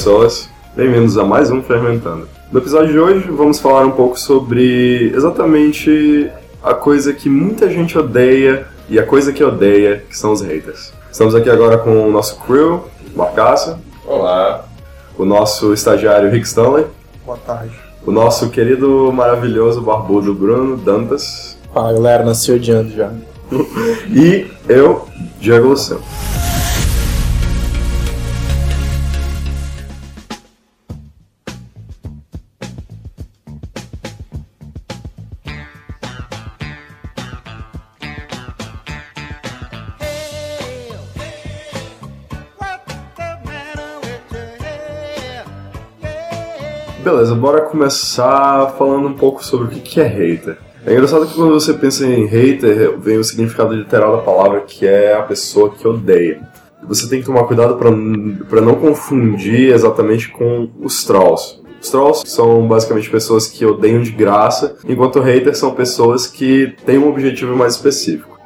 pessoas, bem-vindos a mais um Fermentando. No episódio de hoje vamos falar um pouco sobre exatamente a coisa que muita gente odeia e a coisa que odeia, que são os haters. Estamos aqui agora com o nosso crew, Marcaça. Olá. O nosso estagiário Rick Stanley. Boa tarde. O nosso querido, maravilhoso, barbudo Bruno Dantas. Fala galera, nasci odiando já. e eu, Diego Luciano. Beleza, bora começar falando um pouco sobre o que é hater. É engraçado que quando você pensa em hater, vem o significado literal da palavra, que é a pessoa que odeia. Você tem que tomar cuidado para não confundir exatamente com os trolls. Os trolls são basicamente pessoas que odeiam de graça, enquanto haters são pessoas que têm um objetivo mais específico.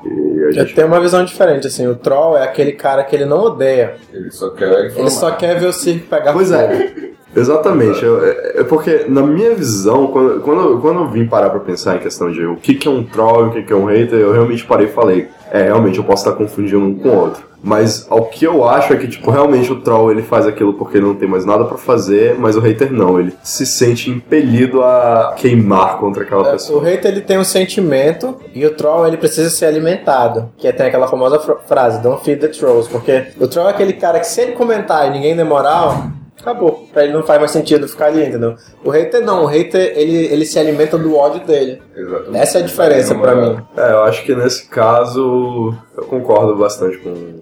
Gente... Eu tenho uma visão diferente, assim, o troll é aquele cara que ele não odeia. Ele só quer informar. Ele só quer ver o circo pegar Pois fogo. é. Exatamente. É, é, porque, na minha visão, quando, quando, quando eu vim parar pra pensar em questão de o que, que é um troll e o que, que é um hater, eu realmente parei e falei: é, realmente eu posso estar confundindo um com o outro. Mas o que eu acho é que, tipo, realmente o troll ele faz aquilo porque ele não tem mais nada para fazer, mas o hater não. Ele se sente impelido a queimar contra aquela é, pessoa. O hater ele tem um sentimento e o troll ele precisa ser alimentado. Que é, tem aquela famosa frase: don't feed the trolls. Porque o troll é aquele cara que se ele comentar e ninguém der moral acabou. Pra ele não faz mais sentido ficar ali, entendeu? O hater não, o hater ele, ele se alimenta do ódio dele. Exatamente. Essa é a diferença é para mim. É, eu acho que nesse caso eu concordo bastante com.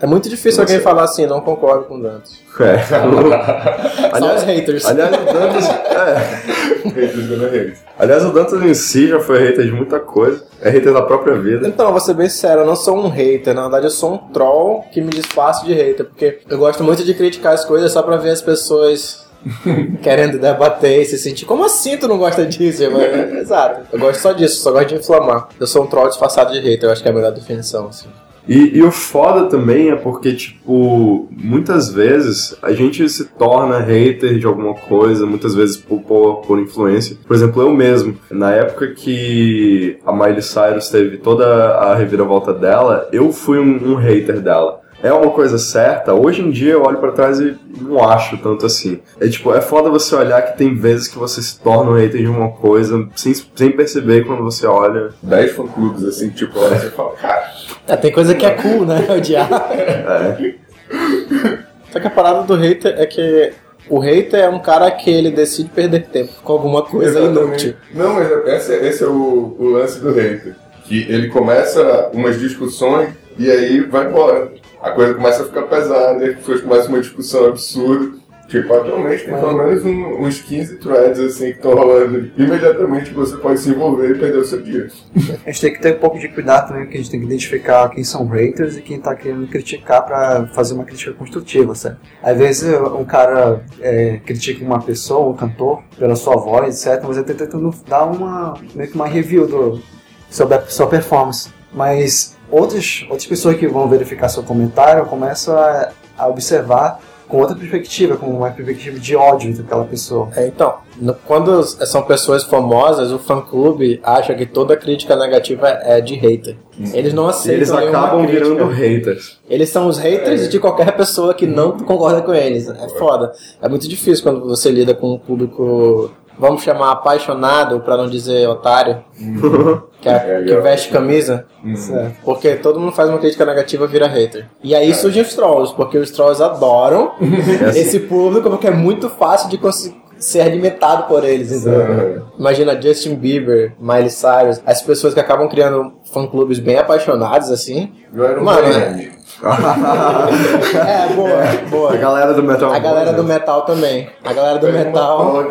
É muito difícil alguém falar assim, não concordo com o Dantas. É. aliás, haters. Aliás, o Dantas. É. haters gonna hate. Aliás, o Dantas em si já foi hater de muita coisa. É hater da própria vida. Então, vou ser bem sincero, eu não sou um hater. Na verdade, eu sou um troll que me disfarça de hater. Porque eu gosto muito de criticar as coisas só pra ver as pessoas querendo debater e se sentir. Como assim tu não gosta disso? Exato. Eu gosto só disso, só gosto de inflamar. Eu sou um troll disfarçado de hater, eu acho que é a melhor definição, assim. E, e, o foda também é porque, tipo, muitas vezes a gente se torna hater de alguma coisa, muitas vezes por, por, por, influência. Por exemplo, eu mesmo, na época que a Miley Cyrus teve toda a reviravolta dela, eu fui um, um hater dela é uma coisa certa, hoje em dia eu olho para trás e não acho tanto assim. É tipo, é foda você olhar que tem vezes que você se torna um hater de uma coisa sem, sem perceber quando você olha. 10 fã-clubes assim, tipo, olha, você fala, cara. É, tem coisa que é cool, né? Odiar. É. Só que a parada do hater é que o hater é um cara que ele decide perder tempo com alguma coisa inútil. Não, mas esse, esse é o, o lance do hater. Que ele começa umas discussões e aí vai embora a coisa começa a ficar pesada, as pessoas começam uma discussão absurda. Tipo, atualmente tem pelo menos um, uns 15 threads assim que estão rolando. Imediatamente você pode se envolver e perder o seu dia. A gente tem que ter um pouco de cuidado também, porque a gente tem que identificar quem são haters e quem está querendo criticar para fazer uma crítica construtiva, certo? Às vezes um cara é, critica uma pessoa, um cantor, pela sua voz, etc., mas ele está tentando dar uma, meio que uma review do, sobre a sua performance. Mas outras, outras pessoas que vão verificar seu comentário começam a, a observar com outra perspectiva, com uma perspectiva de ódio daquela pessoa. É, então, no, quando são pessoas famosas, o fã-clube acha que toda crítica negativa é de hater. Eles não aceitam Eles acabam crítica. virando haters. Eles são os haters é. de qualquer pessoa que não concorda com eles. É foda. É muito difícil quando você lida com um público vamos chamar apaixonado, para não dizer otário, uhum. que, é, que veste camisa, uhum. porque todo mundo faz uma crítica negativa vira hater. E aí é. surgem os trolls, porque os trolls adoram esse público, porque é muito fácil de ser alimentado por eles. Então, imagina Justin Bieber, Miley Cyrus, as pessoas que acabam criando fã-clubes bem apaixonados, assim. Mano, é, é, boa, boa. A galera do metal. A galera do metal também. A galera do metal.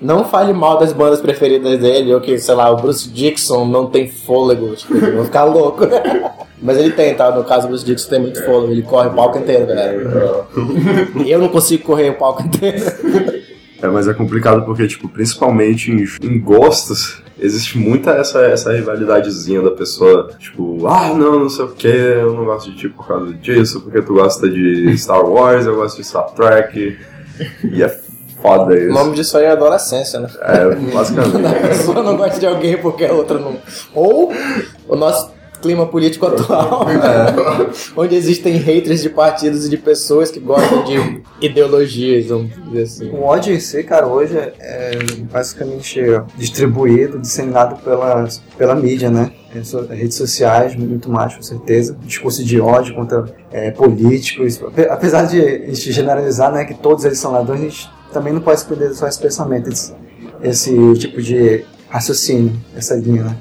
Não fale mal das bandas preferidas dele, ou que, sei lá, o Bruce Dixon não tem fôlego. Tipo, vão ficar louco. Mas ele tem, tá? No caso, o Bruce Dixon tem muito fôlego. Ele corre o palco inteiro, galera. Eu não consigo correr o palco inteiro. É, mas é complicado porque, tipo, principalmente em, em gostos, existe muita essa, essa rivalidadezinha da pessoa, tipo, ah, não, não sei o que, eu não gosto de ti por causa disso, porque tu gosta de Star Wars, eu gosto de Star Trek. E é foda O isso. nome disso aí é adolescência, né? É, basicamente. A pessoa não gosta de alguém porque a outra não. Ou o nosso clima político atual, onde existem haters de partidos e de pessoas que gostam de ideologias, vamos dizer assim. O ódio em si, cara, hoje é é basicamente distribuído, disseminado pela, pela mídia, né? Redes so- Redes sociais, muito mais, com certeza. Discurso de ódio contra é, políticos. Ape- Apesar de a gente generalizar, né, que todos eles são ladrões, a gente também não pode esconder só esse pensamento, esse, esse tipo de raciocínio, essa linha, né?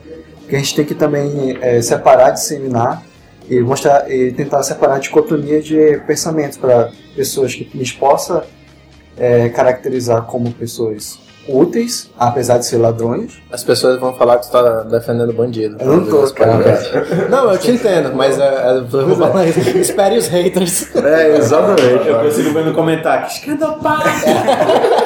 Porque a gente tem que também é, separar, disseminar e mostrar e tentar separar a dicotomia de pensamentos para pessoas que a gente possa é, caracterizar como pessoas úteis, apesar de ser ladrões. As pessoas vão falar que você tá defendendo bandido. Eu não tô, cara. Não, eu te entendo, mas é, é, vou falar isso. Espere os haters. É, exatamente. Eu consigo ver no comentário que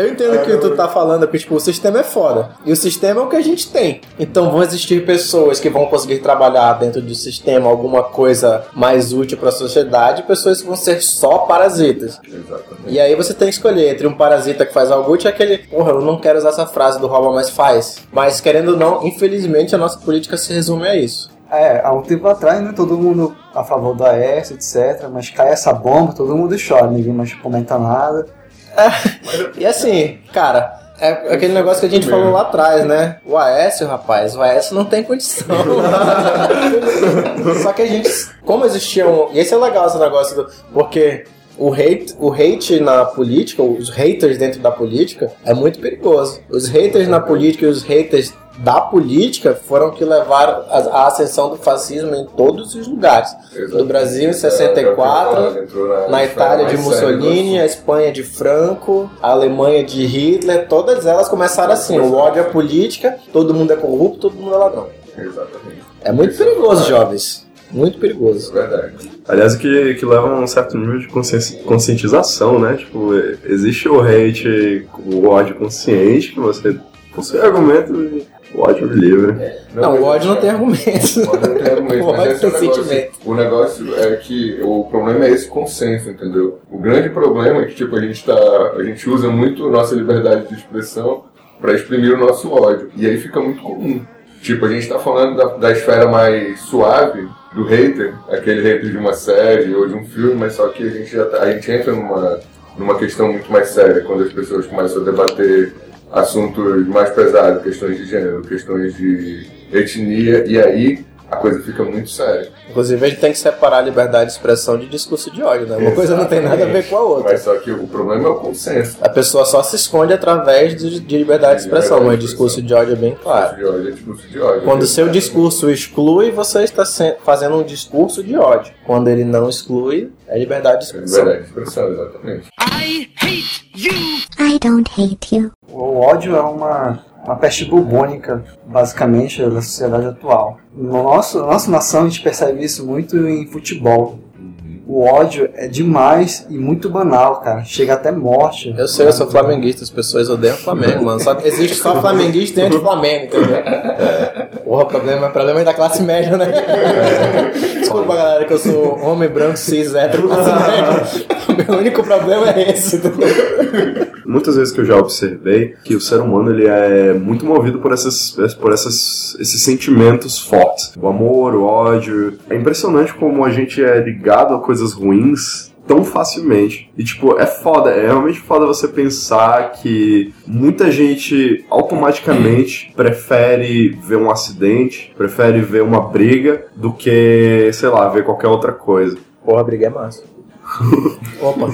Eu entendo o que tu tá falando, porque tipo, o sistema é foda. E o sistema é o que a gente tem. Então vão existir pessoas que vão conseguir trabalhar dentro do sistema alguma coisa mais útil pra sociedade, e pessoas que vão ser só parasitas. Exatamente. E aí você tem que escolher entre um parasita que faz algo útil e aquele, porra, eu não quero usar essa frase do rouba, mas faz. Mas querendo ou não, infelizmente a nossa política se resume a isso. É, há um tempo atrás, né, todo mundo a favor do AS, etc. Mas cai essa bomba, todo mundo chora, ninguém mais comenta nada. E assim, cara, é aquele negócio que a gente falou lá atrás, né? O Aécio, rapaz, o Aécio não tem condição. Só que a gente, como existia um. E esse é legal esse negócio do. Porque o hate, o hate na política, os haters dentro da política, é muito perigoso. Os haters na política e os haters da política foram que levaram a, a ascensão do fascismo em todos os lugares. No Brasil em 64, na Itália de Mussolini, a Espanha de Franco, a Alemanha de Hitler, todas elas começaram assim: o ódio à política, todo mundo é corrupto, todo mundo é ladrão. Exatamente. É muito perigoso, jovens. Muito perigoso. É verdade. Aliás, que, que leva a um certo nível de consciência- conscientização, né? Tipo, é- existe o hate, o ódio consciente, que você possui argumento e o ódio livre. Não, o ódio não tem argumentos. O ódio não tem argumento, O ódio é tem negócio. sentimento. O negócio é que o problema é esse consenso, entendeu? O grande problema é que tipo a gente tá, a gente usa muito nossa liberdade de expressão para exprimir o nosso ódio e aí fica muito comum. Tipo, a gente tá falando da, da esfera mais suave do hater, aquele hater de uma série ou de um filme, mas só que a gente já tá, a gente entra numa numa questão muito mais séria quando as pessoas começam a debater assuntos mais pesados, questões de gênero, questões de etnia, e aí a coisa fica muito séria. Inclusive, a gente tem que separar a liberdade de expressão de discurso de ódio, né? Uma coisa não tem nada a ver com a outra. Mas só que o problema é o consenso. A pessoa só se esconde através de, de liberdade de expressão, mas discurso de ódio é bem claro. De ódio é discurso de ódio. Quando o seu discurso exclui, você está fazendo um discurso de ódio. Quando ele não exclui, é liberdade de É expressão. liberdade de expressão, exatamente. I don't hate you. O ódio é uma, uma peste bubônica, basicamente, da sociedade atual. No nosso, na nossa nação, a gente percebe isso muito em futebol. O ódio é demais e muito banal, cara. Chega até morte. Eu sei, eu sou flamenguista, as pessoas odeiam o Flamengo, mano. Só que existe só flamenguista dentro do Flamengo, entendeu? Porra, o problema, o problema é da classe média, né? Desculpa, galera, que eu sou homem branco, cis, hétero, classe média. O meu único problema é esse, entendeu? Muitas vezes que eu já observei que o ser humano ele é muito movido por, essas, por essas, esses sentimentos fortes. O amor, o ódio. É impressionante como a gente é ligado a coisas ruins tão facilmente. E, tipo, é foda, é realmente foda você pensar que muita gente automaticamente prefere ver um acidente, prefere ver uma briga, do que, sei lá, ver qualquer outra coisa. Porra, a briga é massa. Opa.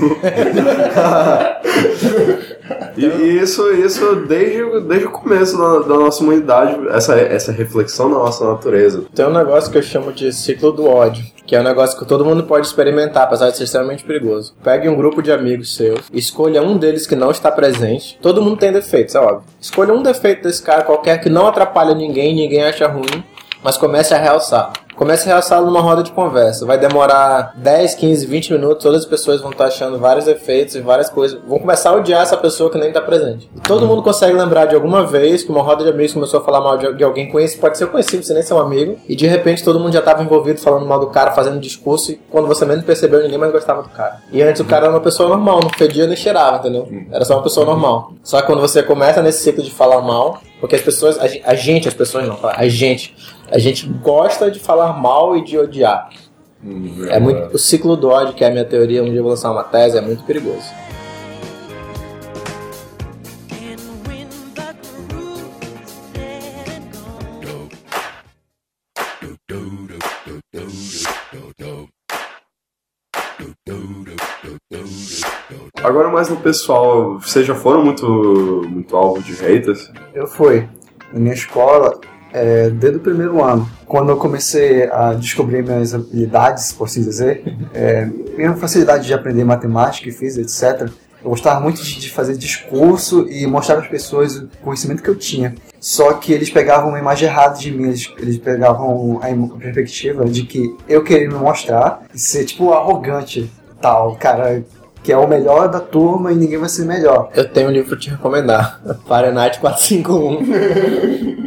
E, isso, isso desde, desde o começo da, da nossa humanidade, essa, essa reflexão da nossa natureza. Tem um negócio que eu chamo de ciclo do ódio, que é um negócio que todo mundo pode experimentar, apesar de ser extremamente perigoso. Pegue um grupo de amigos seus, escolha um deles que não está presente. Todo mundo tem defeitos, é óbvio. Escolha um defeito desse cara qualquer que não atrapalha ninguém, ninguém acha ruim, mas comece a realçar. Comece a reaçá-lo numa roda de conversa. Vai demorar 10, 15, 20 minutos, todas as pessoas vão estar achando vários efeitos e várias coisas. Vão começar a odiar essa pessoa que nem tá presente. E todo mundo consegue lembrar de alguma vez que uma roda de amigos começou a falar mal de, alguém conhecido, pode ser conhecido, você nem ser um amigo, e de repente todo mundo já tava envolvido falando mal do cara, fazendo discurso, e quando você menos percebeu, ninguém mais gostava do cara. E antes o cara era uma pessoa normal, não fedia nem cheirava, entendeu? Era só uma pessoa normal. Só que quando você começa nesse ciclo de falar mal, porque as pessoas, a gente, as pessoas não, a gente, a gente gosta de falar mal e de odiar. Hum, É muito, o ciclo do ódio, que é a minha teoria, um dia eu vou lançar uma tese, é muito perigoso. Agora mais no pessoal, vocês já foram muito, muito alvo de haters? Eu fui. Na minha escola, é, desde o primeiro ano, quando eu comecei a descobrir minhas habilidades, por assim dizer, é, minha facilidade de aprender matemática e física, etc., eu gostava muito de, fazer discurso e mostrar às pessoas o conhecimento que eu tinha. Só que eles pegavam uma imagem errada de mim, eles, eles pegavam a perspectiva de que eu queria me mostrar e ser, tipo, arrogante, tal, cara que é o melhor da turma e ninguém vai ser melhor. Eu tenho um livro pra te recomendar. Fahrenheit 451.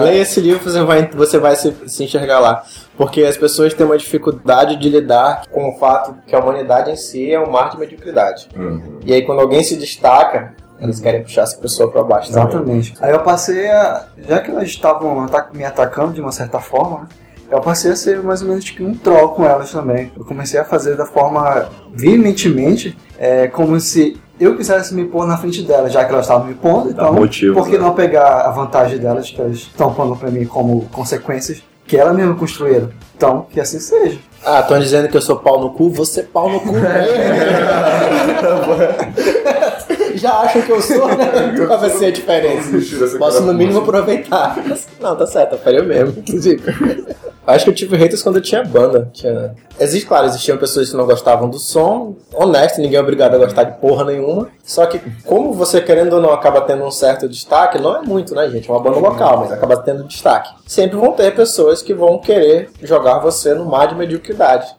Leia esse livro, você vai, você vai se, se enxergar lá. Porque as pessoas têm uma dificuldade de lidar com o fato que a humanidade em si é um mar de mediocridade. Uhum. E aí quando alguém se destaca, eles querem puxar essa pessoa pra baixo também. Exatamente. Aí eu passei a. Já que elas estavam me atacando de uma certa forma, eu passei a ser mais ou menos tipo, um troll com elas também. Eu comecei a fazer da forma veementemente, é, como se eu quisesse me pôr na frente delas, já que elas estavam me pondo, então motivos, por que né? não pegar a vantagem delas, que elas estão pondo pra mim como consequências que elas mesmas construíram? Então, que assim seja. Ah, estão dizendo que eu sou pau no cu, você pau no cu. Já acham que eu sou, né? Qual vai ser a diferença? Posso no mínimo aproveitar. Não, tá certo, eu faria mesmo, inclusive. Acho que eu tive haters quando eu tinha banda. Tinha... Existe, claro, existiam pessoas que não gostavam do som. Honesto, ninguém é obrigado a gostar de porra nenhuma. Só que, como você querendo ou não acaba tendo um certo destaque, não é muito, né, gente? É uma banda local, mas acaba tendo destaque. Sempre vão ter pessoas que vão querer jogar você no mar de mediocridade.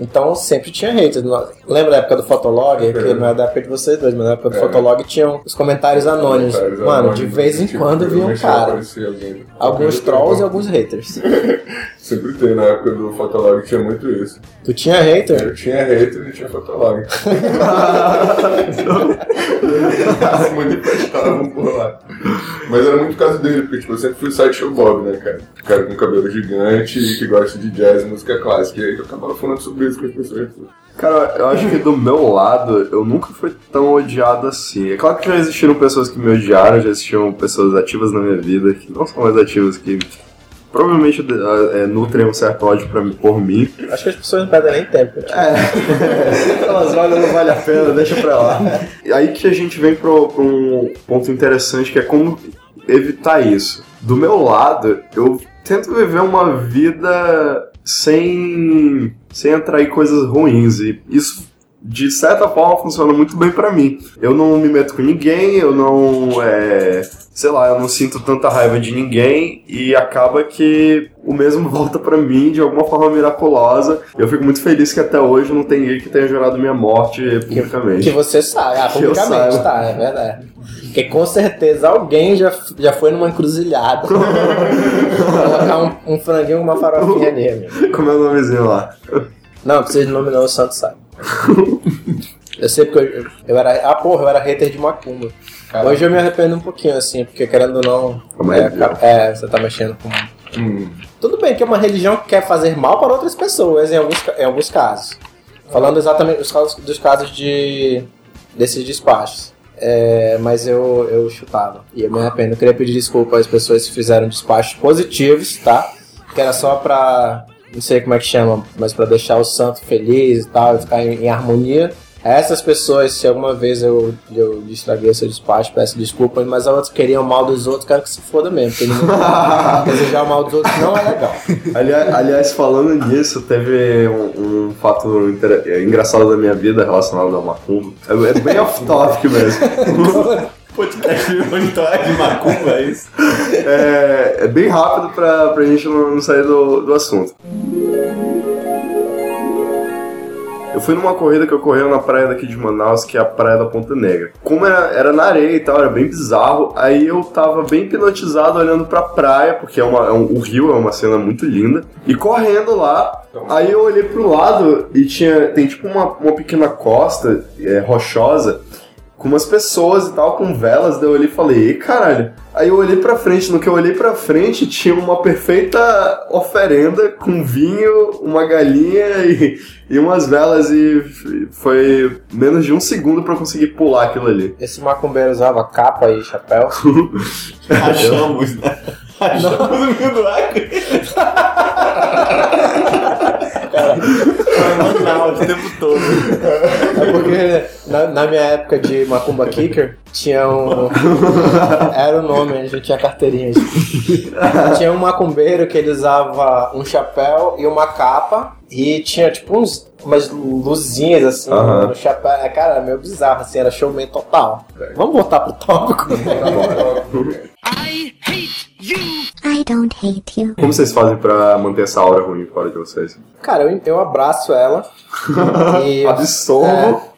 Então sempre tinha haters. Lembra da época do Fotolog? Que não é da época de vocês dois, mas na época do É. Fotolog tinham os comentários anônimos. Comentários Mano, anônimos, de vez em tipo, quando vinha um cara. aparecer alguém. Alguns trolls e alguns haters. Sempre tem, na época do Fotolog tinha muito isso. Tu tinha hater? Eu tinha hater e tinha Fotolog. Se manifestavam por lá. Mas era muito caso dele, porque tipo, eu sempre fui sideshow Bob, né, cara? Cara com cabelo gigante e que gosta de jazz e música clássica. E aí eu acabava falando sobre isso com as pessoas. Cara, eu acho que do meu lado, eu nunca fui tão odiado assim. É claro que já existiram pessoas que me odiaram, já existiam pessoas ativas na minha vida, que não são mais ativas, que provavelmente é, nutrem um certo ódio pra mim, por mim. Acho que as pessoas não perdem nem tempo. tipo. Elas olham, não vale a pena, deixa pra lá. E aí que a gente vem pra um ponto interessante, que é como evitar isso. Do meu lado, eu tento viver uma vida sem, sem atrair coisas ruins. E isso, de certa forma, funciona muito bem pra mim. Eu não me meto com ninguém, eu não. É, sei lá, eu não sinto tanta raiva de ninguém e acaba que o mesmo volta pra mim de alguma forma miraculosa. Eu fico muito feliz que até hoje não tem ninguém que tenha jurado minha morte publicamente. Que você sabe, ah, Que publicamente, tá, é verdade. Porque com certeza alguém já, já foi numa encruzilhada. Colocar um, um franguinho com uma farofinha amigo. Como é o nomezinho lá? Não, não precisa de nome não, o Santo sabe. Eu sei porque eu, eu era. Ah, porra, eu era hater de Macumba. Hoje eu me arrependo um pouquinho, assim, porque querendo ou não. Como é, é é? é, você tá mexendo com. Hum. Tudo bem que é uma religião que quer fazer mal para outras pessoas, em alguns, em alguns casos. Falando exatamente dos casos, dos casos de desses despachos. É, mas eu, eu chutava. E eu me arrependo. Eu queria pedir desculpa às pessoas que fizeram despachos positivos, tá? Que era só pra. Não sei como é que chama, mas pra deixar o santo feliz e tal, e ficar em, em harmonia. Essas pessoas, se alguma vez eu, eu estraguei seu despacho, peço desculpa, mas as outras queriam o mal dos outros, quero que se foda mesmo. Porque desejar o mal dos outros não é legal. Aliás, aliás, falando nisso, teve um, um fato inter- engraçado da minha vida relacionado ao macumba. É, é bem off-topic mesmo. Podcast de monitor de macumba, é isso? É, é bem rápido pra, pra gente não, não sair do, do assunto. Eu fui numa corrida que ocorreu na praia daqui de Manaus, que é a Praia da Ponta Negra. Como era, era na areia e tal, era bem bizarro, aí eu tava bem hipnotizado olhando pra praia, porque é uma, é um- o rio é uma cena muito linda, e correndo lá, aí eu olhei pro lado e tinha, tem tipo uma, uma pequena costa é, rochosa, com umas pessoas e tal, com velas, daí eu olhei e falei, "Ei, caralho. Aí eu olhei pra frente, no que eu olhei pra frente, tinha uma perfeita oferenda com vinho, uma galinha e, e umas velas, e foi menos de um segundo pra eu conseguir pular aquilo ali. Esse macumbeiro usava capa e chapéu. Achamos, né? Achamos no meio do Manaus o tempo todo. É porque na, na minha época de Macumba Kicker, tinha um. Era o nome, a gente tinha carteirinhas. Tinha um macumbeiro que ele usava um chapéu e uma capa. E tinha tipo uns, umas luzinhas assim no chapéu. É, Cara, era meio bizarro, assim, era showman total. Vamos voltar pro tópico. I hate. I don't hate you. Como vocês fazem pra manter essa aura ruim fora de vocês? Cara, eu, eu abraço ela. e Absolvo.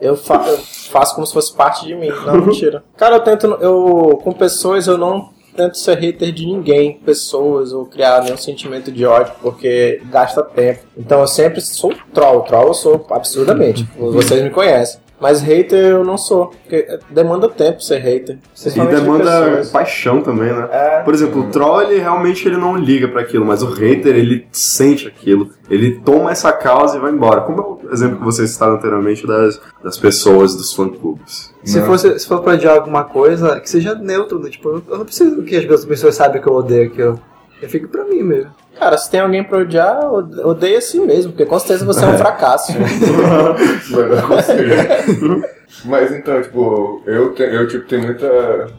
É, eu, fa- eu faço como se fosse parte de mim. Não, mentira. Cara, eu tento. Eu, com pessoas, eu não tento ser hater de ninguém, pessoas, ou criar nenhum sentimento de ódio, porque gasta tempo. Então eu sempre sou troll. Troll eu sou absurdamente. Vocês me conhecem. Mas hater eu não sou. Porque demanda tempo ser hater. E de demanda pessoas. paixão também, né? É. Por exemplo, o troll, ele realmente ele não liga pra aquilo, mas o hater, ele sente aquilo. Ele toma essa causa e vai embora. Como é o exemplo que vocês citaram anteriormente das, das pessoas, dos fã-clubes. Se, Não. fosse, se for pra odiar alguma coisa, que seja neutro, né? Tipo, eu- não preciso que as pessoas saibam que eu odeio aquilo. Eu fico pra mim mesmo. Cara, se tem alguém pra odiar, ode- odeia assim mesmo, porque com certeza você é um fracasso. Mas então, tipo, eu, eu tipo, tem muita.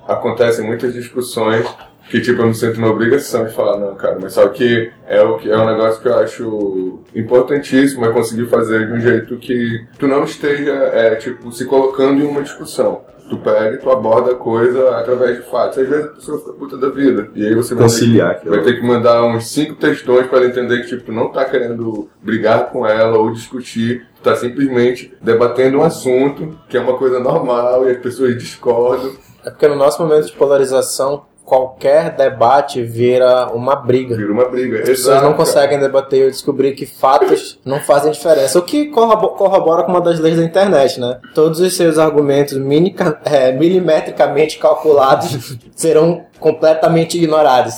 Acontecem muitas discussões que, tipo, eu me sinto uma obrigação de falar, não, cara, mas só que é, o, que é um negócio que eu acho importantíssimo é conseguir fazer de um jeito que tu não esteja, é, tipo, se colocando em uma discussão. Tu pega e tu aborda a coisa através de fatos. Às vezes a pessoa fica puta da vida. E aí você vai ter que-. Vai ter que mandar uns cinco textões para ela entender que tipo, tu não tá querendo brigar com ela ou discutir, tu tá simplesmente debatendo um assunto que é uma coisa normal e as pessoas discordam. É porque no nosso momento de polarização, qualquer debate vira uma briga. Vira uma briga. As pessoas não conseguem debater. Eu descobri que fatos não fazem diferença. O que corrobo- corrobora com uma das leis da internet, né? Todos os seus argumentos minica- é, milimetricamente calculados serão completamente ignorados.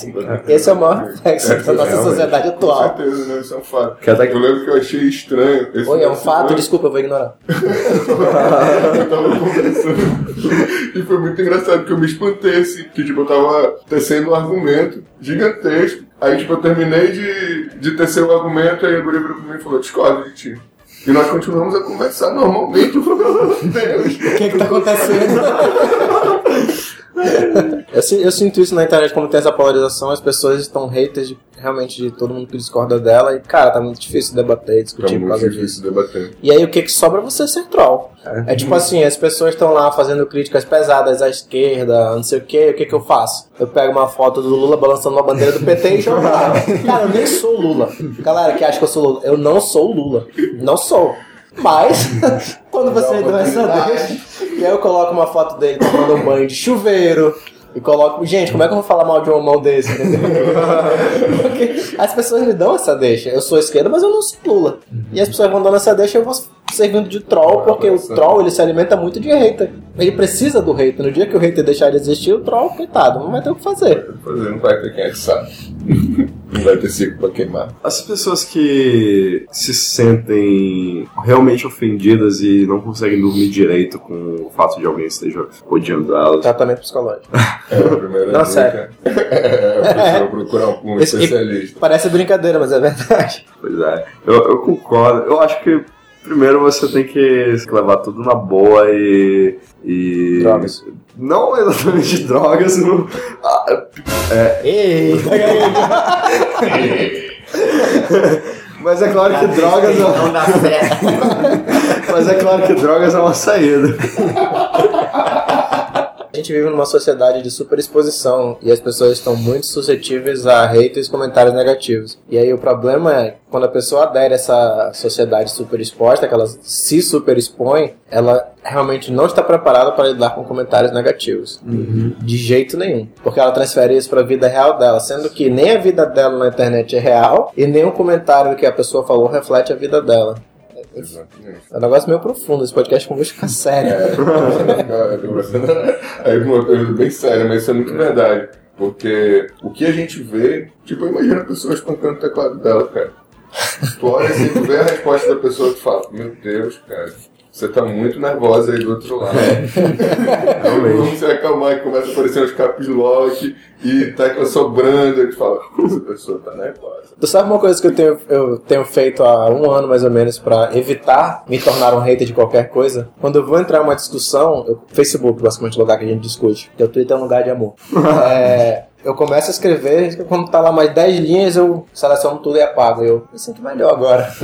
Esse é o maior reflexo da nossa Realmente. sociedade Com atual. certeza, né? Isso é um fato. Que até que- Eu lembro que eu achei estranho. Esse Oi, é um fato? Desculpa, eu vou ignorar. eu tava conversando. E foi muito engraçado que eu me espantei, assim, que tipo, eu tava tecendo um argumento gigantesco. Aí, tipo, eu terminei de, de tecer o argumento, aí a guria virou pra mim e falou, discordo de ti. E nós continuamos a conversar normalmente. Eu falei, meu Deus. O que que tá acontecendo? eu, eu sinto isso na internet, como tem essa polarização, as pessoas estão haters de- realmente de todo mundo que discorda dela. E, cara, tá muito difícil debater, Tá discutir por muito causa difícil disso. debater. E aí o que que sobra é você ser troll. É tipo assim, as pessoas estão lá fazendo críticas pesadas à esquerda, não sei o que, o que que eu faço? Eu pego uma foto do Lula balançando uma bandeira do PT e jogo. Cara, eu nem sou o Lula. Galera que acha que eu sou Lula, eu não sou o Lula. Não sou. Mas, quando você dá essa deixa, e aí eu coloco uma foto dele tomando um banho de chuveiro, e coloco. Gente, como é que eu vou falar mal de um homão desse? Porque as pessoas me dão essa deixa. Eu sou esquerda, mas eu não sou Lula. E as pessoas vão dando essa deixa e eu vou servindo de troll, porque o troll ele se alimenta muito de hater. Ele precisa do hater. No dia que o hater deixar de existir, o troll, coitado, não vai ter o que fazer. Fazer, não vai ter quem é que sabe. Não vai ter circo pra queimar. As pessoas que se sentem realmente ofendidas e não conseguem dormir direito com o fato de alguém esteja odiando elas. Tratamento psicológico. É a primeira Não, dica. sério. É, a pessoa procurar um, Esse- especialista. Parece brincadeira, mas é verdade. Pois é, eu, eu concordo. Eu acho que primeiro você tem que levar tudo na boa e. e... Drogas. Não exatamente drogas, não. Ah, Eita, mas é claro que drogas não. Não dá certo. Mas é claro que drogas é uma saída. Gente vive numa sociedade de superexposição e as pessoas estão muito suscetíveis a haters e comentários negativos. E aí o problema é, quando a pessoa adere a essa sociedade superexposta, que ela se superexpõe, ela realmente não está preparada para lidar com comentários negativos. De jeito nenhum. Porque ela transfere isso para a vida real dela, sendo que nem a vida dela na internet é real e nem o comentário que a pessoa falou reflete a vida dela. Exatamente. É um negócio meio profundo, esse podcast com ficar sério. Aí uma coisa bem séria, mas isso é muito verdade. Porque o que a gente vê, tipo, imagina a pessoa espancando o teclado dela, cara. Tu olha assim, tu vê a resposta da pessoa e tu fala, meu Deus, cara, você tá muito nervosa aí do outro lado. Vamos se acalmar e começa a aparecer os caps lock e tecla sobrando, e tu fala, essa pessoa tá nervosa. Tu sabe uma coisa que eu tenho, eu tenho feito há um ano mais ou menos pra evitar me tornar um hater de qualquer coisa? Quando eu vou entrar em uma discussão, eu, Facebook basicamente é o lugar que a gente discute, porque o Twitter é um lugar de amor. É, eu começo a escrever, quando tá lá mais 10 linhas, eu seleciono tudo e apago. Eu me sinto melhor agora.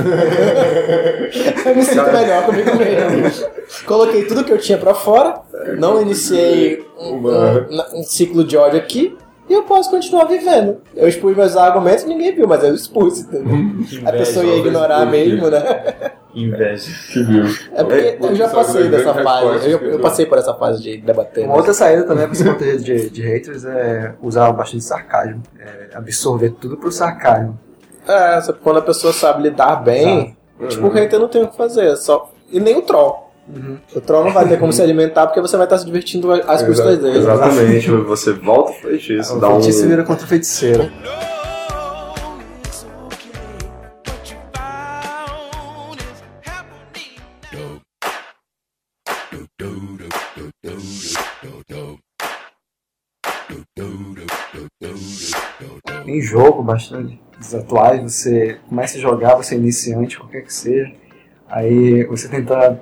eu me sinto melhor comigo mesmo. Coloquei tudo que eu tinha pra fora, não iniciei um, um- um ciclo de ódio aqui. E eu posso continuar vivendo. Eu expus meus argumentos, ninguém viu, mas eu expus, entendeu? A pessoa ia ignorar mesmo, né? Inveja. Que viu? É porque eu já passei dessa as fase. Eu, eu passei por essa fase de debater. Uma outra saída também para se proteger de, de haters é usar bastante sarcasmo. É absorver tudo pro sarcasmo. É, só que quando a pessoa sabe lidar bem, tipo, o hater não tem o que fazer. é Só... E nem o troll. O troll não vai ter como se alimentar porque você vai estar se divertindo às custas dele. Exatamente, você volta feitiço, O dá um. feitiço vira contra o feiticeiro. No, it's okay. What you found is happening now. Em jogo, bastante dos atuais, você começa a jogar, você é iniciante, qualquer que seja. Aí você tenta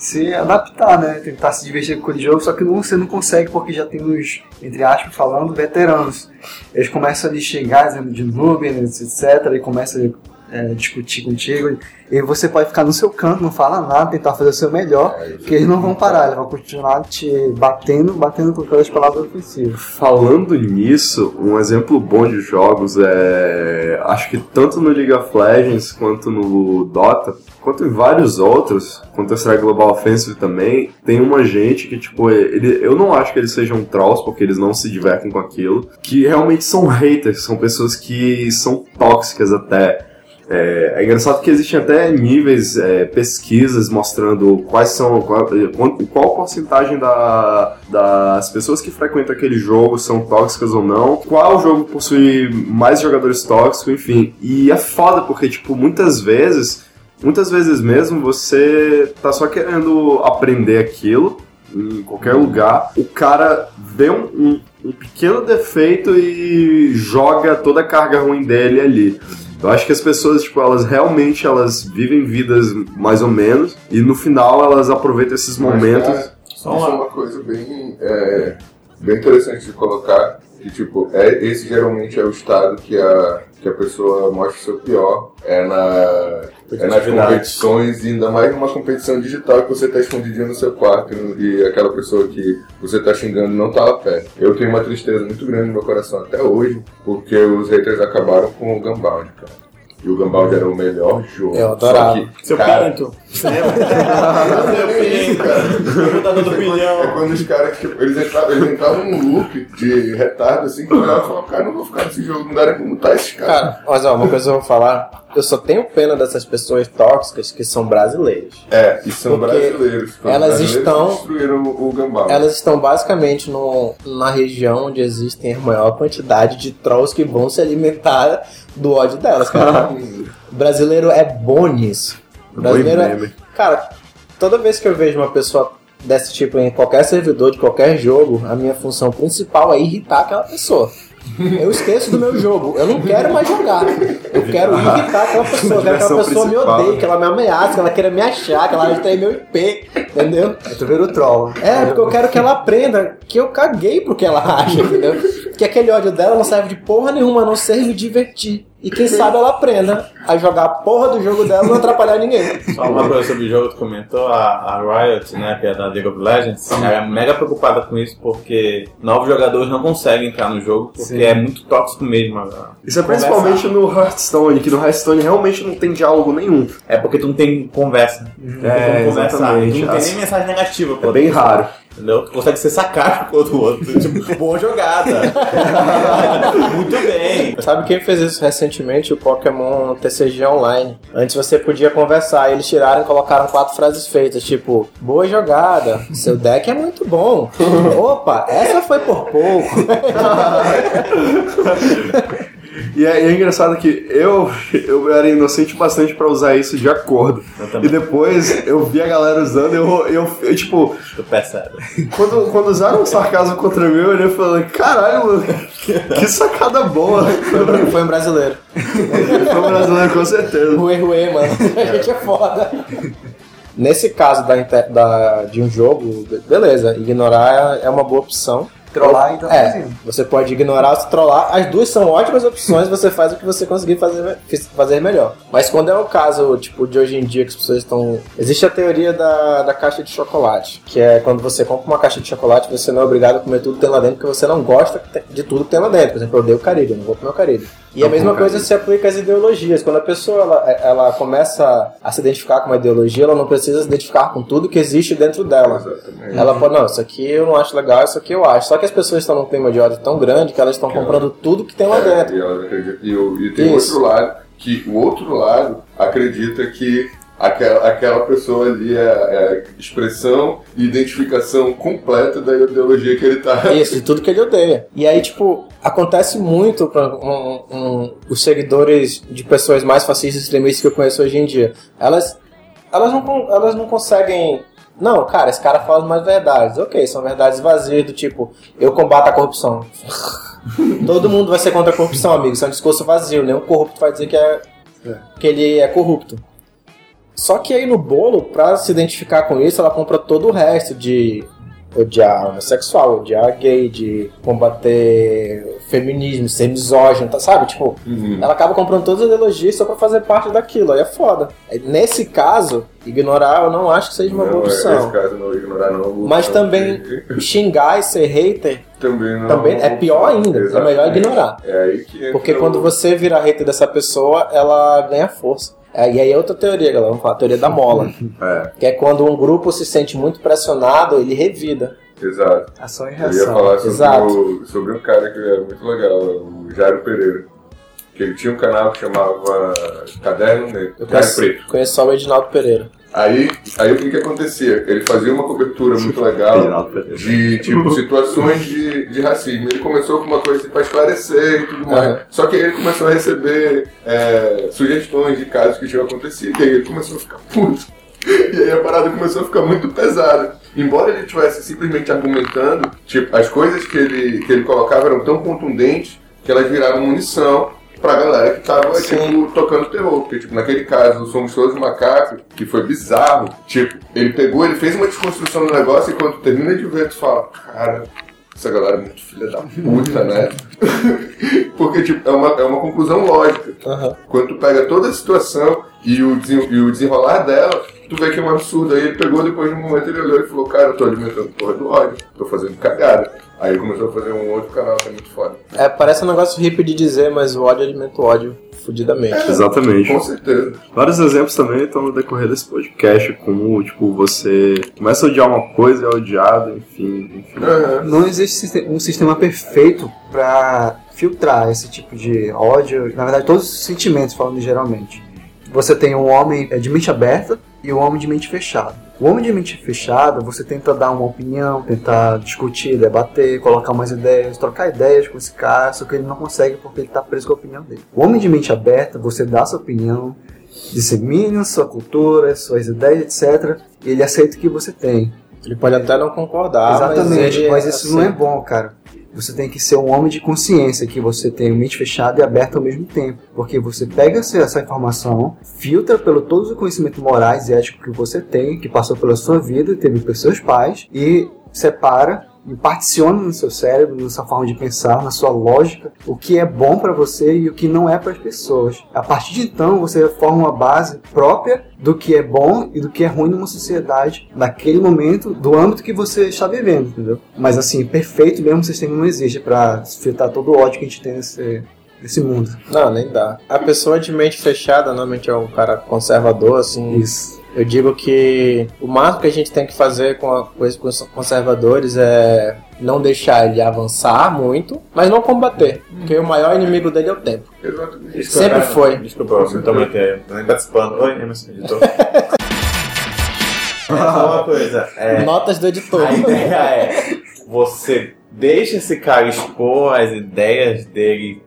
se adaptar, né? Tentar se divertir com aquele jogo, só que não, você não consegue porque já tem os, entre aspas, falando, veteranos. Eles começam a lhe xingar, dizendo de noob, etc. E começam é, discutir contigo. E você pode ficar no seu canto, não fala nada, tentar fazer o seu melhor, É, que eles não vão parar, eles vão continuar te batendo, batendo com aquelas palavras ofensivas. Falando nisso, um exemplo bom de jogos é. Acho que tanto no League of Legends quanto no Dota, quanto em vários outros, Counter-Strike Global Offensive também, tem uma gente que, tipo, ele, eu não acho que eles sejam trolls, porque eles não se divertem com aquilo, que realmente são haters, são pessoas que são tóxicas até. É, é engraçado que existem até níveis, é, pesquisas mostrando quais são, qual, qual, porcentagem da, das pessoas que frequentam aquele jogo são tóxicas ou não, qual jogo possui mais jogadores tóxicos, enfim. E é foda porque, tipo, muitas vezes, muitas vezes mesmo, você tá só querendo aprender aquilo em qualquer lugar, o cara vê um, um, um pequeno defeito e joga toda a carga ruim dele ali. Eu acho que as pessoas, tipo, elas realmente elas vivem vidas mais ou menos e no final elas aproveitam esses momentos. Mas, cara, isso é uma coisa bem, é, bem interessante de colocar. Que, tipo, é, esse geralmente é o estado que a, que a pessoa mostra o seu pior. É, na, é nas competições, e ainda mais numa competição digital que você está escondidinho no seu quarto e aquela pessoa que você está xingando não tá lá perto. Eu tenho uma tristeza muito grande no meu coração até hoje, porque os haters acabaram com o Gunbound, cara. E o Gunbound era o melhor jogo. Eu adorava. Só que, Seu cara, pinto. Seu pinto. Tá dando É quando os caras, tipo, eles entravam, eles entravam num loop de retardo, assim, que eu olhava e falava, cara, não vou ficar nesse jogo, não dá nem pra mutar esses caras. Cara, mas ó, uma coisa eu vou falar. Eu só tenho pena dessas pessoas tóxicas que são brasileiras. É, e são brasileiros. Os elas brasileiros estão- destruíram o, Gambá. Elas estão basicamente no, na região onde existem a maior quantidade de trolls que vão se alimentar do ódio delas, cara. O brasileiro é bom nisso. Brasileiro é. Cara, toda vez que eu vejo uma pessoa desse tipo em qualquer servidor de qualquer jogo, a minha função principal é irritar aquela pessoa. Eu esqueço do meu jogo. Eu não quero mais jogar. Eu quero irritar aquela pessoa. Eu quero que aquela pessoa me odeie, que ela me ameace, que ela queira me achar, que ela ache meu IP. Entendeu? Aí tu vira o troll. É, porque eu quero que ela aprenda que eu caguei pro que ela acha, entendeu? que aquele ódio dela não serve de porra nenhuma, a não ser me divertir. E quem sabe ela aprenda a jogar a porra do jogo dela e não atrapalhar ninguém. Só uma coisa sobre o jogo que tu comentou, a, a Riot, né, que é da League of Legends, ela é mega preocupada com isso porque novos jogadores não conseguem entrar no jogo porque Sim. é muito tóxico mesmo. a- Isso é principalmente no Hearthstone, que no Hearthstone realmente não tem diálogo nenhum. É porque tu não tem conversa. Não tem É, como conversar. exatamente. Tu não tem As- nem mensagem negativa. É bem raro. Entendeu? Consegue ser sarcástico com o outro. Tipo, boa jogada. muito bem. Sabe quem fez isso recentemente? O Pokémon TCG Online. Antes você podia conversar, eles tiraram e colocaram quatro frases feitas, tipo, boa jogada, seu deck é muito bom. Opa, essa foi por pouco. E é, e é engraçado que eu, eu era inocente bastante pra usar isso de acordo. E depois eu vi a galera usando, eu, eu, eu, tipo, Tu percebe. quando, quando usaram o sarcasmo contra mim, eu olhei e falei, caralho, mano, que sacada boa. Foi um brasileiro. Foi um brasileiro, com certeza. Ruê, ruê, mano. A gente é foda. Nesse caso da, da- de um jogo, be- beleza, ignorar é- é uma boa opção. Trollar então É, fazendo. você pode ignorar ou se trollar. As duas são ótimas opções, você faz o que você conseguir fazer, fazer melhor. Mas quando é o caso, tipo, de hoje em dia que as pessoas estão. Existe a teoria da, da caixa de chocolate, que é quando você compra uma caixa de chocolate, você não é obrigado a comer tudo que tem lá dentro, porque você não gosta de tudo que tem lá dentro. Por exemplo, eu odeio Caribe, eu não vou comer o Caribe. E a Não mesma coisa se aplica às ideologias. Quando a pessoa ela, ela começa a se identificar com uma ideologia, ela não precisa se identificar com tudo que existe dentro dela. Exatamente. Ela pode, não, isso aqui eu não acho legal, isso aqui eu acho. Só que as pessoas estão num clima de ódio tão grande que elas estão comprando tudo que tem lá É, dentro. e, acreditam- e o- e tem Isso. outro lado, que o outro lado acredita que aquela, aquela pessoa ali é, é a expressão e identificação completa da ideologia que ele tá. Isso, de tudo que ele odeia. E aí, tipo, acontece muito com um- um- os seguidores de pessoas mais fascistas e extremistas que eu conheço hoje em dia. Elas, elas, não, elas não conseguem. Não, cara, esse cara fala umas verdades. Ok, são verdades vazias, do tipo, eu combato a corrupção. Todo mundo vai ser contra a corrupção, amigo. Isso é um discurso vazio. Nenhum corrupto vai dizer que, é, que ele é corrupto. Só que aí no bolo, pra se identificar com isso, ela compra todo o resto de odiar homossexual, odiar gay, de combater feminismo, ser misógino, tá, sabe? Tipo, Uhum. ela acaba comprando todas as ideologias só pra fazer parte daquilo, aí é foda. Nesse caso, ignorar eu não acho que seja uma boa Não, é- opção. Esse caso não ignorar não. vou Mas falar também xingar e ser hater também não. também é pior ainda, é melhor Exatamente. ignorar. É aí que Porque quando você vira hater dessa pessoa, ela ganha força. É, E aí é outra teoria, galera. Vamos falar, a teoria da mola. É, que é quando um grupo se sente muito pressionado, ele revida. exato. Ação e Eu ia reação. falar sobre, Exato. o- sobre um cara que é muito legal, o Jairo Pereira. Que ele tinha um canal que chamava Caderno Negro, Eu Caderno conheço, Preto. conheço só o Edinaldo Pereira. Aí, aí o que que acontecia? Ele fazia uma cobertura muito legal de tipo situações de, de racismo. Ele começou com uma coisa para esclarecer e tudo mais. Aham. Só que aí ele começou a receber é, sugestões de casos que tinham acontecido. E aí ele começou a ficar puto. E aí a parada começou a ficar muito pesada. Embora ele estivesse simplesmente argumentando, tipo, as coisas que ele, que ele colocava eram tão contundentes que elas viraram munição pra galera que tava, Sim. tipo, tocando terror. Porque, tipo, naquele caso, o Somos Todos Macacos, que foi bizarro, tipo, ele pegou, ele fez uma desconstrução do negócio e quando termina de ver, tu fala, cara, essa galera é muito filha da puta, né? Porque, tipo, é uma, é uma conclusão lógica. Aham. Quando tu pega toda a situação e o, e o desenrolar dela, tu vê que é um absurdo. Aí ele pegou, depois de um momento, ele olhou e falou, cara, eu tô alimentando porra do ódio, tô fazendo cagada. Aí ele começou a fazer um outro canal que é muito foda. É, parece um negócio hippie de dizer, mas o ódio alimenta o ódio fudidamente. Exatamente. Com certeza. Vários exemplos também estão no decorrer desse podcast, como, tipo, você começa a odiar uma coisa e é odiado, enfim, enfim. Não existe um sistema perfeito para filtrar esse tipo de ódio. Na verdade, todos os sentimentos, falando geralmente. Você tem um homem é, de mente aberta e um homem de mente fechada. O homem de mente fechada, você tenta dar uma opinião, tentar discutir, debater, colocar umas ideias, trocar ideias com esse cara, só que ele não consegue porque ele está preso com a opinião dele. O homem de mente aberta, você dá sua opinião, dissemina sua cultura, suas ideias, etc. E ele aceita o que você tem. Ele pode até não concordar, Exatamente, mas, mas, ele, isso não é bom, cara. Você tem que ser um homem de consciência, que você tem mente fechada e aberta ao mesmo tempo. Porque você pega essa informação, filtra pelo todos os conhecimentos morais e éticos que você tem, que passou pela sua vida, teve pelos seus pais, e separa e particiona no seu cérebro, na sua forma de pensar, na sua lógica, o que é bom para você e o que não é para as pessoas. A partir de então, você forma uma base própria do que é bom e do que é ruim numa sociedade, naquele momento, do âmbito que você está vivendo, entendeu? Mas assim, perfeito mesmo sistema não existe para filtrar todo o ódio que a gente tem nesse, nesse mundo. Não, nem dá. A pessoa de mente fechada normalmente é um cara conservador, assim. Isso. Eu digo que o máximo que a gente tem que fazer com, a, com esses conservadores é não deixar ele avançar muito, mas não combater. Porque o maior inimigo dele é o tempo. Exatamente. Sempre foi. Desculpa, eu me tomei participando. Oi, Emerson, editor. É uma coisa. É, Notas do editor. a ideia é você deixa esse cara expor as ideias dele,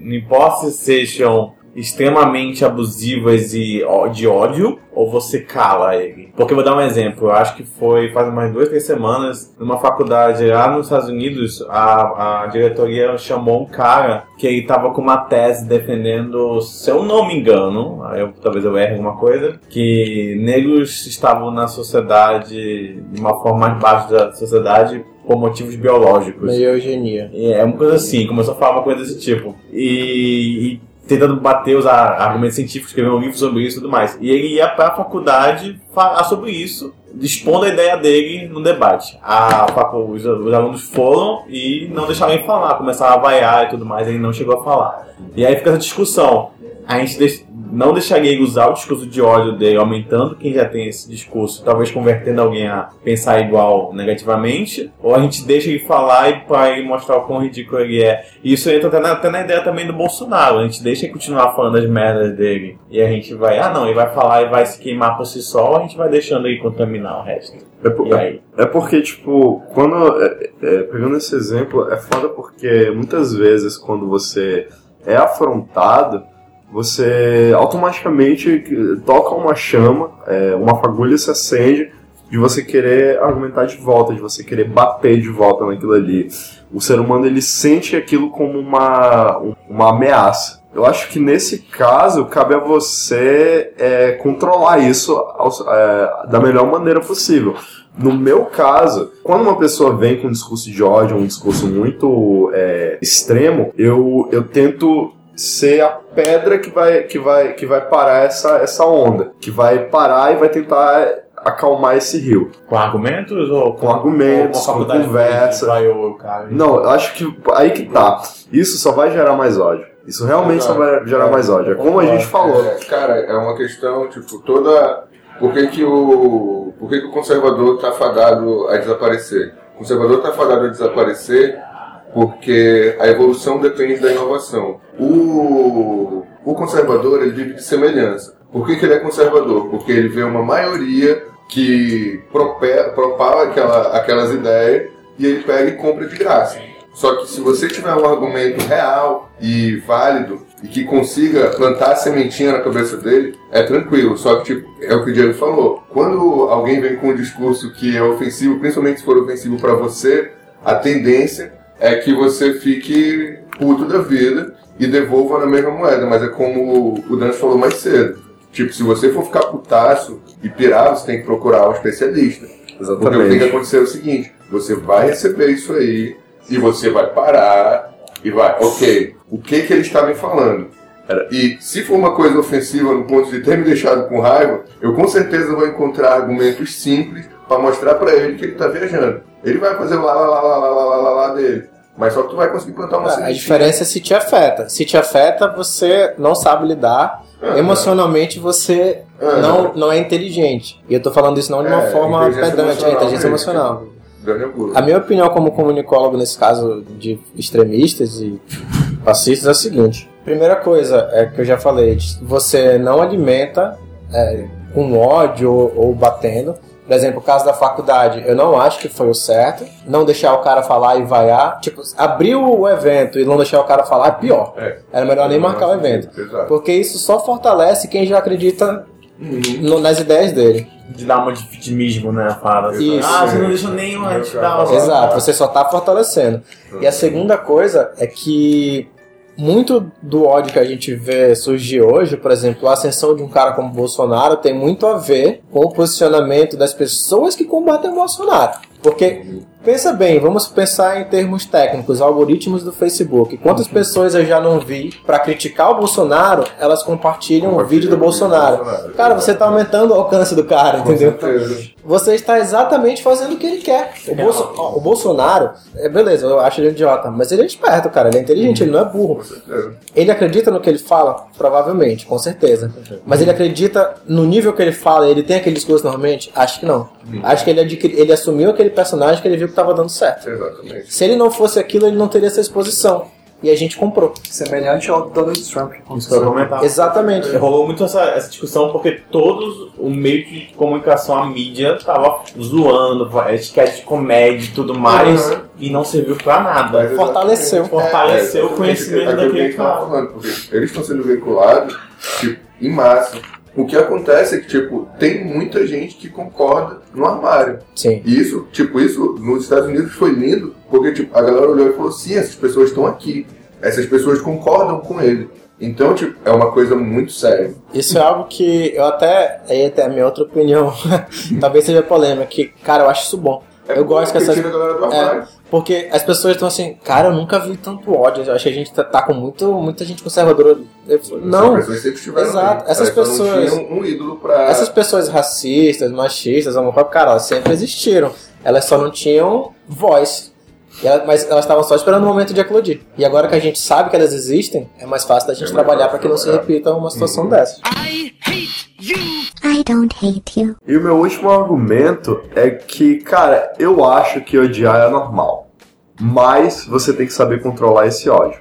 não importa se sejam extremamente abusivas e de ódio, ou você cala ele. Porque eu vou dar um exemplo, eu acho que foi faz umas duas, três semanas, numa faculdade lá nos Estados Unidos, a, a diretoria chamou um cara que ele tava com uma tese defendendo, se eu não me engano, eu, talvez eu erre alguma coisa, que negros estavam na sociedade de uma forma mais baixa da sociedade por motivos biológicos. Meio eugenia. É uma coisa assim, começou a falar uma coisa desse tipo. E, e tentando bater os ar- argumentos científicos, escrever um livro sobre isso e tudo mais. E ele ia pra faculdade falar sobre isso, expondo a ideia dele no debate. A, os, os alunos foram e não deixaram ele falar, começaram a vaiar e tudo mais, ele não chegou a falar. E aí fica essa discussão. A gente não deixaria ele usar o discurso de ódio dele, aumentando quem já tem esse discurso, talvez convertendo alguém a pensar igual negativamente, ou a gente deixa ele falar e para ele mostrar o quão ridículo ele é. E isso entra até na, até na ideia também do Bolsonaro, a gente deixa ele continuar falando as merdas dele, e a gente vai, ah não, ele vai falar e vai se queimar por si só, ou a gente vai deixando ele contaminar o resto. É, por- aí? é porque, tipo, quando. é- é, pegando esse exemplo, é foda porque muitas vezes quando você é afrontado, você automaticamente toca uma chama, é, uma fagulha se acende de você querer argumentar de volta, de você querer bater de volta naquilo ali. O ser humano ele sente aquilo como uma, um- uma ameaça. Eu acho que nesse caso cabe a você é, controlar isso é, da melhor maneira possível. No meu caso, quando uma pessoa vem com um discurso de ódio, um discurso muito é, extremo, eu, eu tento ser a pedra que vai, que vai, que vai parar essa, essa onda, que vai parar e vai tentar acalmar esse rio. Com argumentos ou Com argumentos, ou com conversa. Vai cara. Não, eu acho que aí que tá. Isso só vai gerar mais ódio. Isso realmente só vai gerar mais ódio. É como a gente falou. É, cara, é uma questão, tipo, toda. Por que, que o. Por que, que o conservador tá fadado a desaparecer? O conservador tá fadado a desaparecer porque a evolução depende da inovação. O, o conservador, ele vive de semelhança. Por que, que ele é conservador? Porque ele vê uma maioria que propaga aquela, aquelas ideias e ele pega e compra de graça. Só que se você tiver um argumento real e válido e que consiga plantar a sementinha na cabeça dele, é tranquilo. Só que, tipo, é o que o Diego falou. Quando alguém vem com um discurso que é ofensivo, principalmente se for ofensivo para você, a tendência é que você fique puto da vida e devolva na mesma moeda. Mas é como o Dan falou mais cedo. Tipo, se você for ficar putaço e pirar, você tem que procurar um especialista. Porque o que tem que Exatamente. acontecer é o seguinte: você vai receber isso aí e você vai parar e vai, ok, o que que ele está me falando? E se for uma coisa ofensiva no ponto de ter me deixado com raiva, eu com certeza vou encontrar argumentos simples mostrar para ele que ele está viajando. Ele vai fazer lá, lá, lá, lá, lá, lá, lá, lá dele. Mas só que tu vai conseguir plantar uma semente. A diferença é se te afeta. Se te afeta, você não sabe lidar. Ah, Emocionalmente, você ah, não, não é inteligente. E eu estou falando isso não de uma é, forma pedante, é inteligência emocional. A minha opinião como comunicólogo nesse caso de extremistas e fascistas é a seguinte. Primeira coisa é que eu já falei, você não alimenta é, com ódio ou, ou batendo, por exemplo, o caso da faculdade, eu não acho que foi o certo. Não deixar o cara falar e vaiar. Tipo, abrir o evento e não deixar o cara falar é pior. É. Era melhor nem marcar o evento. Exato. Porque isso só fortalece quem já acredita no- nas ideias dele. De dar uma de vitimismo, né? Fala assim, Isso. ah, você não deixou nenhum, a gente dá uma. Exato, você só tá fortalecendo. E a segunda coisa é que muito do ódio que a gente vê surgir hoje, por exemplo, a ascensão de um cara como Bolsonaro tem muito a ver com o posicionamento das pessoas que combatem o Bolsonaro. Porque Pensa bem, vamos pensar em termos técnicos, algoritmos do Facebook. Quantas pessoas eu já não vi pra criticar o Bolsonaro, elas compartilham o vídeo do Bolsonaro. Cara, você tá aumentando o alcance do cara, entendeu? Você está exatamente fazendo o que ele quer. O, Bolso- ó, o Bolsonaro, é, beleza, eu acho ele idiota, mas ele é esperto, cara, ele é inteligente, ele não é burro. Ele acredita no que ele fala? Provavelmente, com certeza. Mas ele acredita no nível que ele fala, ele tem aquele discurso normalmente? Acho que não. Acho que ele, adquiri- ele assumiu aquele personagem que ele viu estava dando certo. Exatamente. Se ele não fosse aquilo, ele não teria essa exposição. E a gente comprou. Semelhante ao Donald Trump. Isso que eu ia comentar. Exatamente. Rolou muito essa, essa discussão porque todos o meio de comunicação, a mídia, tava zoando, esquete de comédia e tudo mais, Uhum. e não serviu pra nada. Mas Fortaleceu. Fortaleceu o exatamente conhecimento aquilo que a daquele cara. falando, porque eles estão sendo vinculados tipo, em massa. O que acontece é que, tipo, tem muita gente que concorda no armário. Sim. E isso, tipo, isso nos Estados Unidos foi lindo, porque, tipo, a galera olhou e falou, sim, essas pessoas estão aqui. Essas pessoas concordam com ele. Então, tipo, é uma coisa muito séria. Isso é algo que eu até. Aí até a minha outra opinião. talvez seja polêmica. Que, cara, eu acho isso bom. É eu gosto que essas. É, porque as pessoas estão assim, cara, eu nunca vi tanto ódio. Eu acho que a gente tá, tá com muito, muita gente conservadora. Eu não, pessoas sempre Exato. Essas pessoas- tinham um ídolo pra... essas pessoas racistas, machistas, homofóbicas, cara, elas sempre existiram. Elas só não tinham voz. E ela- mas elas estavam só esperando o momento de eclodir. E agora que a gente sabe que elas existem, é mais fácil da gente É trabalhar para que não se repita uma situação Uhum. dessa. I don't hate you. E o meu último argumento é que, cara, eu acho que odiar é normal. Mas você tem que saber controlar esse ódio.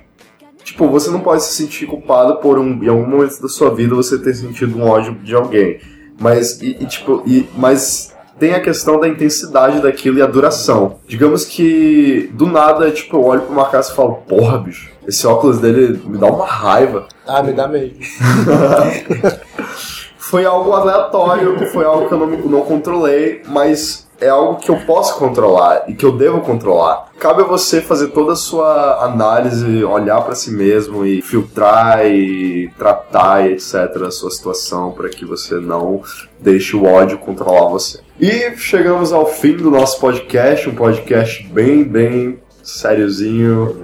Tipo, você não pode se sentir culpado por um, em algum momento da sua vida você ter sentido um ódio de alguém. Mas, e, e, tipo, e, mas tem a questão da intensidade daquilo e a duração. Digamos que do nada, tipo, eu olho pro Marcos e falo, porra, bicho, esse óculos dele me dá uma raiva. Ah, me dá mesmo. Foi algo aleatório, foi algo que eu não, não controlei, mas é algo que eu posso controlar e que eu devo controlar. Cabe a você fazer toda a sua análise, olhar pra si mesmo e filtrar e tratar e etc. a sua situação para que você não deixe o ódio controlar você. E chegamos ao fim do nosso podcast, um podcast bem, bem sériozinho.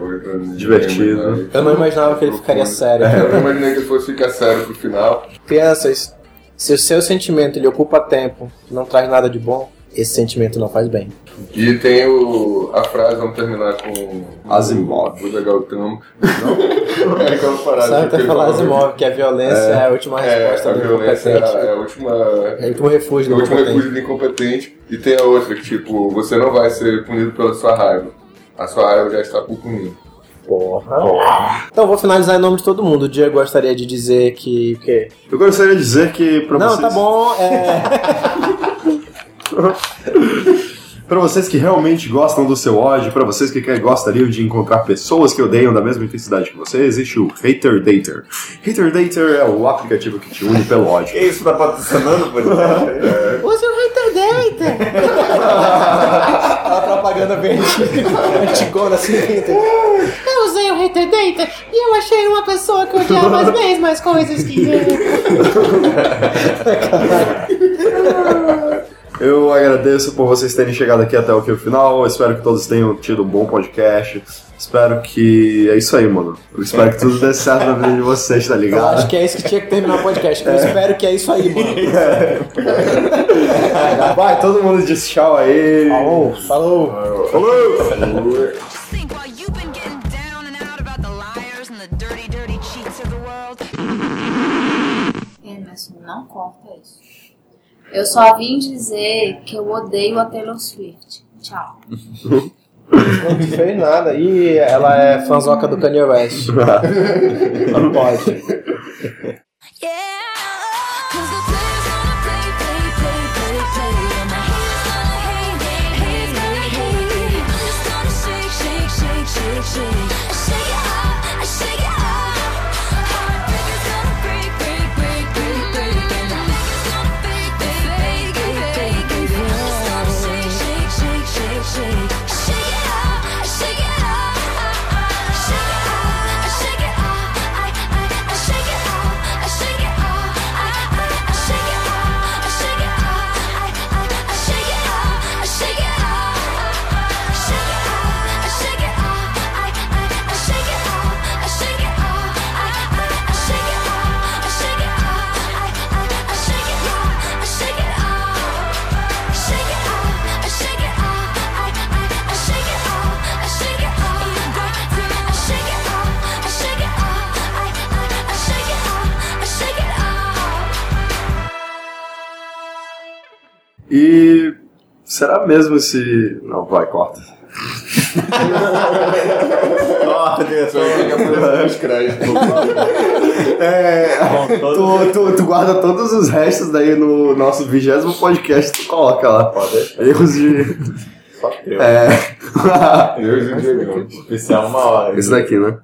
Divertido. Eu não imaginava que ele ficaria sério. Eu não imaginei que ele fosse ficar sério pro final. Crianças, se o seu sentimento ele ocupa tempo, não traz nada de bom, esse sentimento não faz bem. E tem o, a frase, vamos terminar com Asimov. Buda Gautama. Não? É aquela parada Sabe que até falar. Asimov, que a violência é, a última É, resposta a do violência é incompetente. a, é a última. É o último refúgio É o do último incompetente. refúgio do incompetente. E tem a outra que, tipo, você não vai ser punido pela sua raiva. A sua raiva já está por punir. Porra. Então vou finalizar em nome de todo mundo. O Diego gostaria de dizer que. O quê? Eu gostaria de dizer que pra Não, vocês... tá bom. É... Pra vocês que realmente gostam do seu ódio, pra vocês que gostariam de encontrar pessoas que odeiam da mesma intensidade que você, existe o Hater Dater. Hater Dater é o aplicativo que te une pelo ódio. Que isso tá patrocinando, por Use o Hater Data! a propaganda bem antigona assim. Eu usei o Hater Data e eu achei uma pessoa que odiava as mesmas coisas que eu. Eu agradeço por vocês terem chegado aqui até aqui o final. Eu espero que todos tenham tido um bom podcast. Espero que. É isso aí, mano. Eu espero que tudo dê certo na vida de vocês, tá Eu ligado? acho que é isso que tinha que terminar o podcast. Eu espero que é isso aí, mano. Vai, todo mundo diz tchau aí. Falou, falou. World. Emerson, não corta isso. Eu só vim dizer que eu odeio a Taylor Swift. Tchau. Não fez nada. E ela é fanzoca do Kanye West. Não pode. Yeah. Será mesmo esse. Não, vai, corta. Corta, créditos. É, tu, tu, tu guarda todos os restos daí no nosso vigésimo podcast, tu coloca lá. Pode deixar. Erros de. Só teu. É. Deus e o Diegão. Especial uma hora. Esse daqui, né?